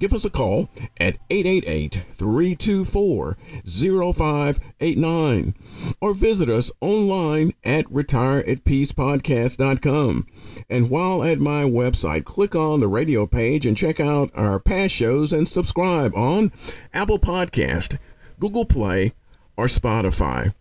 give us a call at 888 324 0589 or visit us online at retireatpeacepodcast.com. And while at my website, click on the radio page and check out our past shows and subscribe on Apple Podcast, Google Play, or Spotify.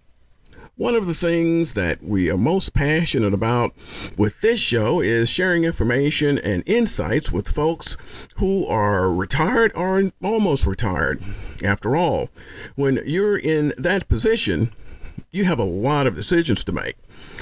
One of the things that we are most passionate about with this show is sharing information and insights with folks who are retired or almost retired. After all, when you're in that position, you have a lot of decisions to make.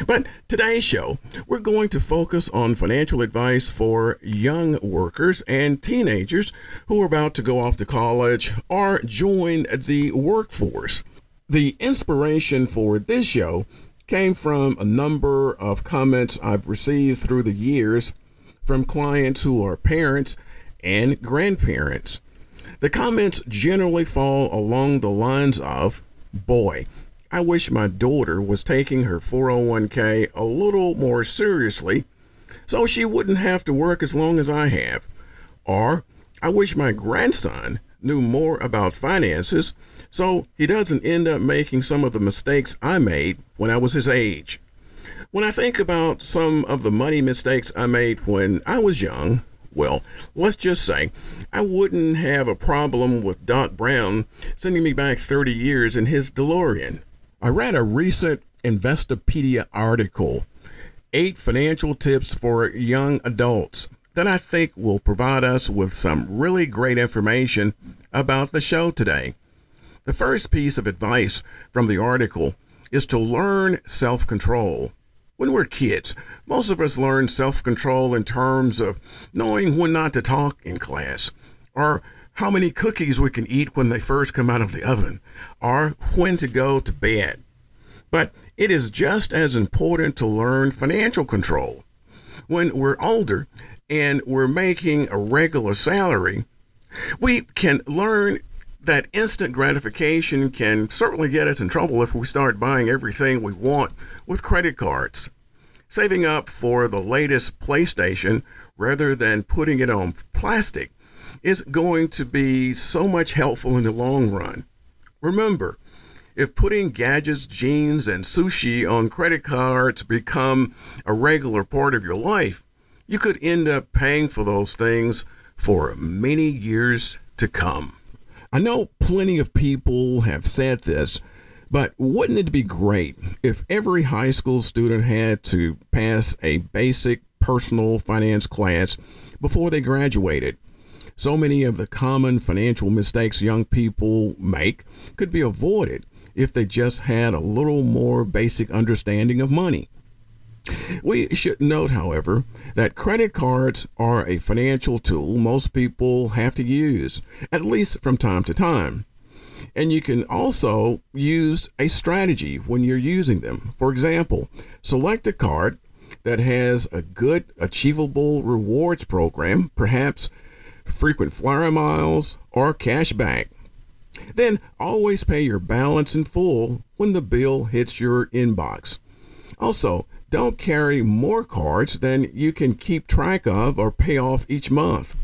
But today's show, we're going to focus on financial advice for young workers and teenagers who are about to go off to college or join the workforce. The inspiration for this show came from a number of comments I've received through the years from clients who are parents and grandparents. The comments generally fall along the lines of Boy, I wish my daughter was taking her 401k a little more seriously so she wouldn't have to work as long as I have. Or, I wish my grandson knew more about finances so he doesn't end up making some of the mistakes I made when I was his age. When I think about some of the money mistakes I made when I was young, well, let's just say I wouldn't have a problem with Doc Brown sending me back 30 years in his DeLorean. I read a recent Investopedia article, Eight Financial Tips for Young Adults, that I think will provide us with some really great information about the show today. The first piece of advice from the article is to learn self control. When we're kids, most of us learn self control in terms of knowing when not to talk in class, or how many cookies we can eat when they first come out of the oven, or when to go to bed. But it is just as important to learn financial control. When we're older and we're making a regular salary, we can learn that instant gratification can certainly get us in trouble if we start buying everything we want with credit cards. Saving up for the latest PlayStation rather than putting it on plastic is going to be so much helpful in the long run. Remember, if putting gadgets, jeans, and sushi on credit cards become a regular part of your life, you could end up paying for those things for many years to come. I know plenty of people have said this, but wouldn't it be great if every high school student had to pass a basic personal finance class before they graduated? So many of the common financial mistakes young people make could be avoided if they just had a little more basic understanding of money. We should note, however, that credit cards are a financial tool most people have to use, at least from time to time. And you can also use a strategy when you're using them. For example, select a card that has a good achievable rewards program, perhaps frequent flyer miles or cash back. Then always pay your balance in full when the bill hits your inbox. Also, don't carry more cards than you can keep track of or pay off each month.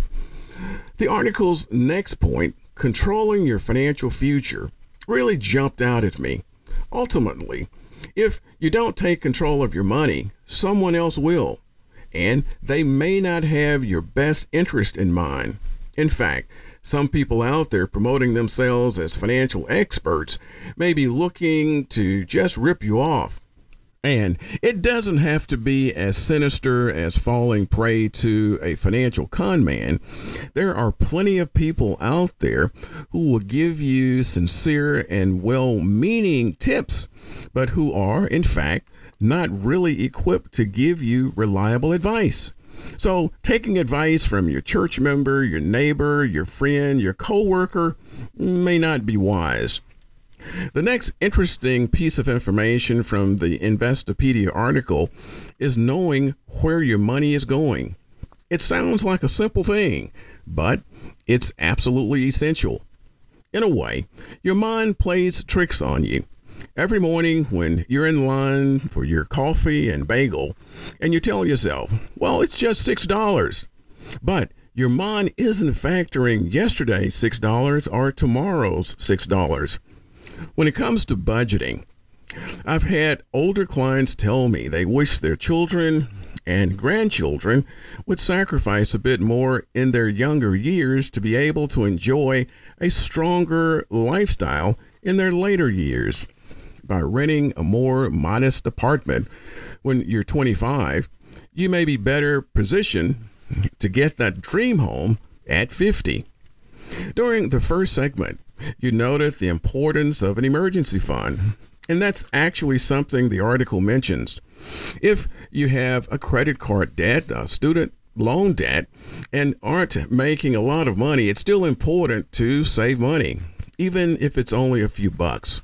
The article's next point, controlling your financial future, really jumped out at me. Ultimately, if you don't take control of your money, someone else will, and they may not have your best interest in mind. In fact, some people out there promoting themselves as financial experts may be looking to just rip you off And it doesn't have to be as sinister as falling prey to a financial con man. There are plenty of people out there who will give you sincere and well meaning tips, but who are, in fact, not really equipped to give you reliable advice. So, taking advice from your church member, your neighbor, your friend, your coworker may not be wise. The next interesting piece of information from the Investopedia article is knowing where your money is going. It sounds like a simple thing, but it's absolutely essential. In a way, your mind plays tricks on you. Every morning when you're in line for your coffee and bagel, and you tell yourself, well, it's just $6. But your mind isn't factoring yesterday's $6 or tomorrow's $6. When it comes to budgeting, I've had older clients tell me they wish their children and grandchildren would sacrifice a bit more in their younger years to be able to enjoy a stronger lifestyle in their later years. By renting a more modest apartment when you're 25, you may be better positioned to get that dream home at 50. During the first segment, you noted the importance of an emergency fund. And that's actually something the article mentions. If you have a credit card debt, a student loan debt, and aren't making a lot of money, it's still important to save money, even if it's only a few bucks.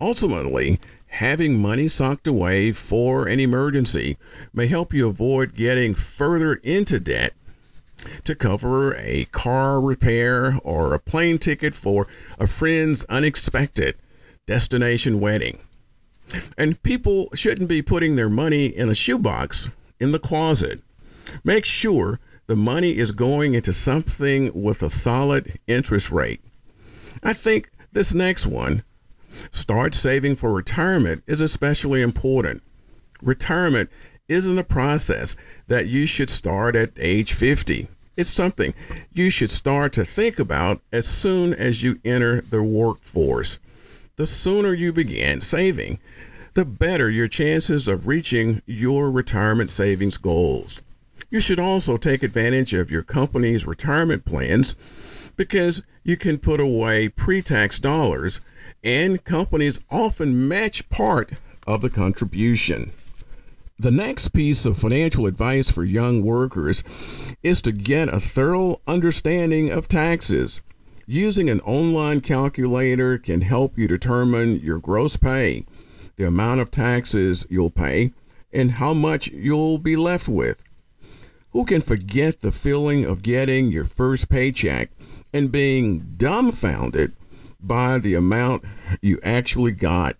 Ultimately, having money socked away for an emergency may help you avoid getting further into debt to cover a car repair or a plane ticket for a friend's unexpected destination wedding. And people shouldn't be putting their money in a shoebox in the closet. Make sure the money is going into something with a solid interest rate. I think this next one, start saving for retirement, is especially important. Retirement isn't a process that you should start at age 50. It's something you should start to think about as soon as you enter the workforce. The sooner you begin saving, the better your chances of reaching your retirement savings goals. You should also take advantage of your company's retirement plans because you can put away pre tax dollars, and companies often match part of the contribution. The next piece of financial advice for young workers is to get a thorough understanding of taxes. Using an online calculator can help you determine your gross pay, the amount of taxes you'll pay, and how much you'll be left with. Who can forget the feeling of getting your first paycheck and being dumbfounded by the amount you actually got?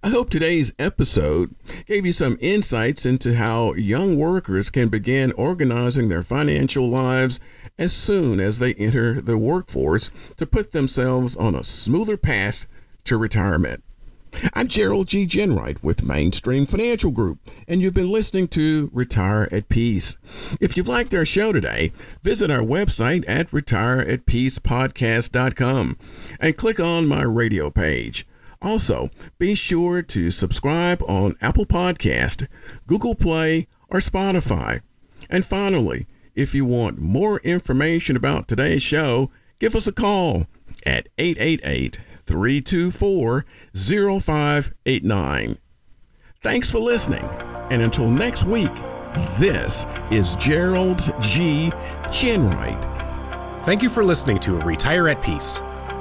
I hope today's episode gave you some insights into how young workers can begin organizing their financial lives as soon as they enter the workforce to put themselves on a smoother path to retirement. I'm Gerald G. Ginwright with Mainstream Financial Group, and you've been listening to Retire at Peace. If you've liked our show today, visit our website at retireatpeacepodcast.com and click on my radio page. Also, be sure to subscribe on Apple Podcast, Google Play, or Spotify. And finally, if you want more information about today's show, give us a call at 888 324 0589. Thanks for listening, and until next week, this is Gerald G. Ginwright. Thank you for listening to Retire at Peace.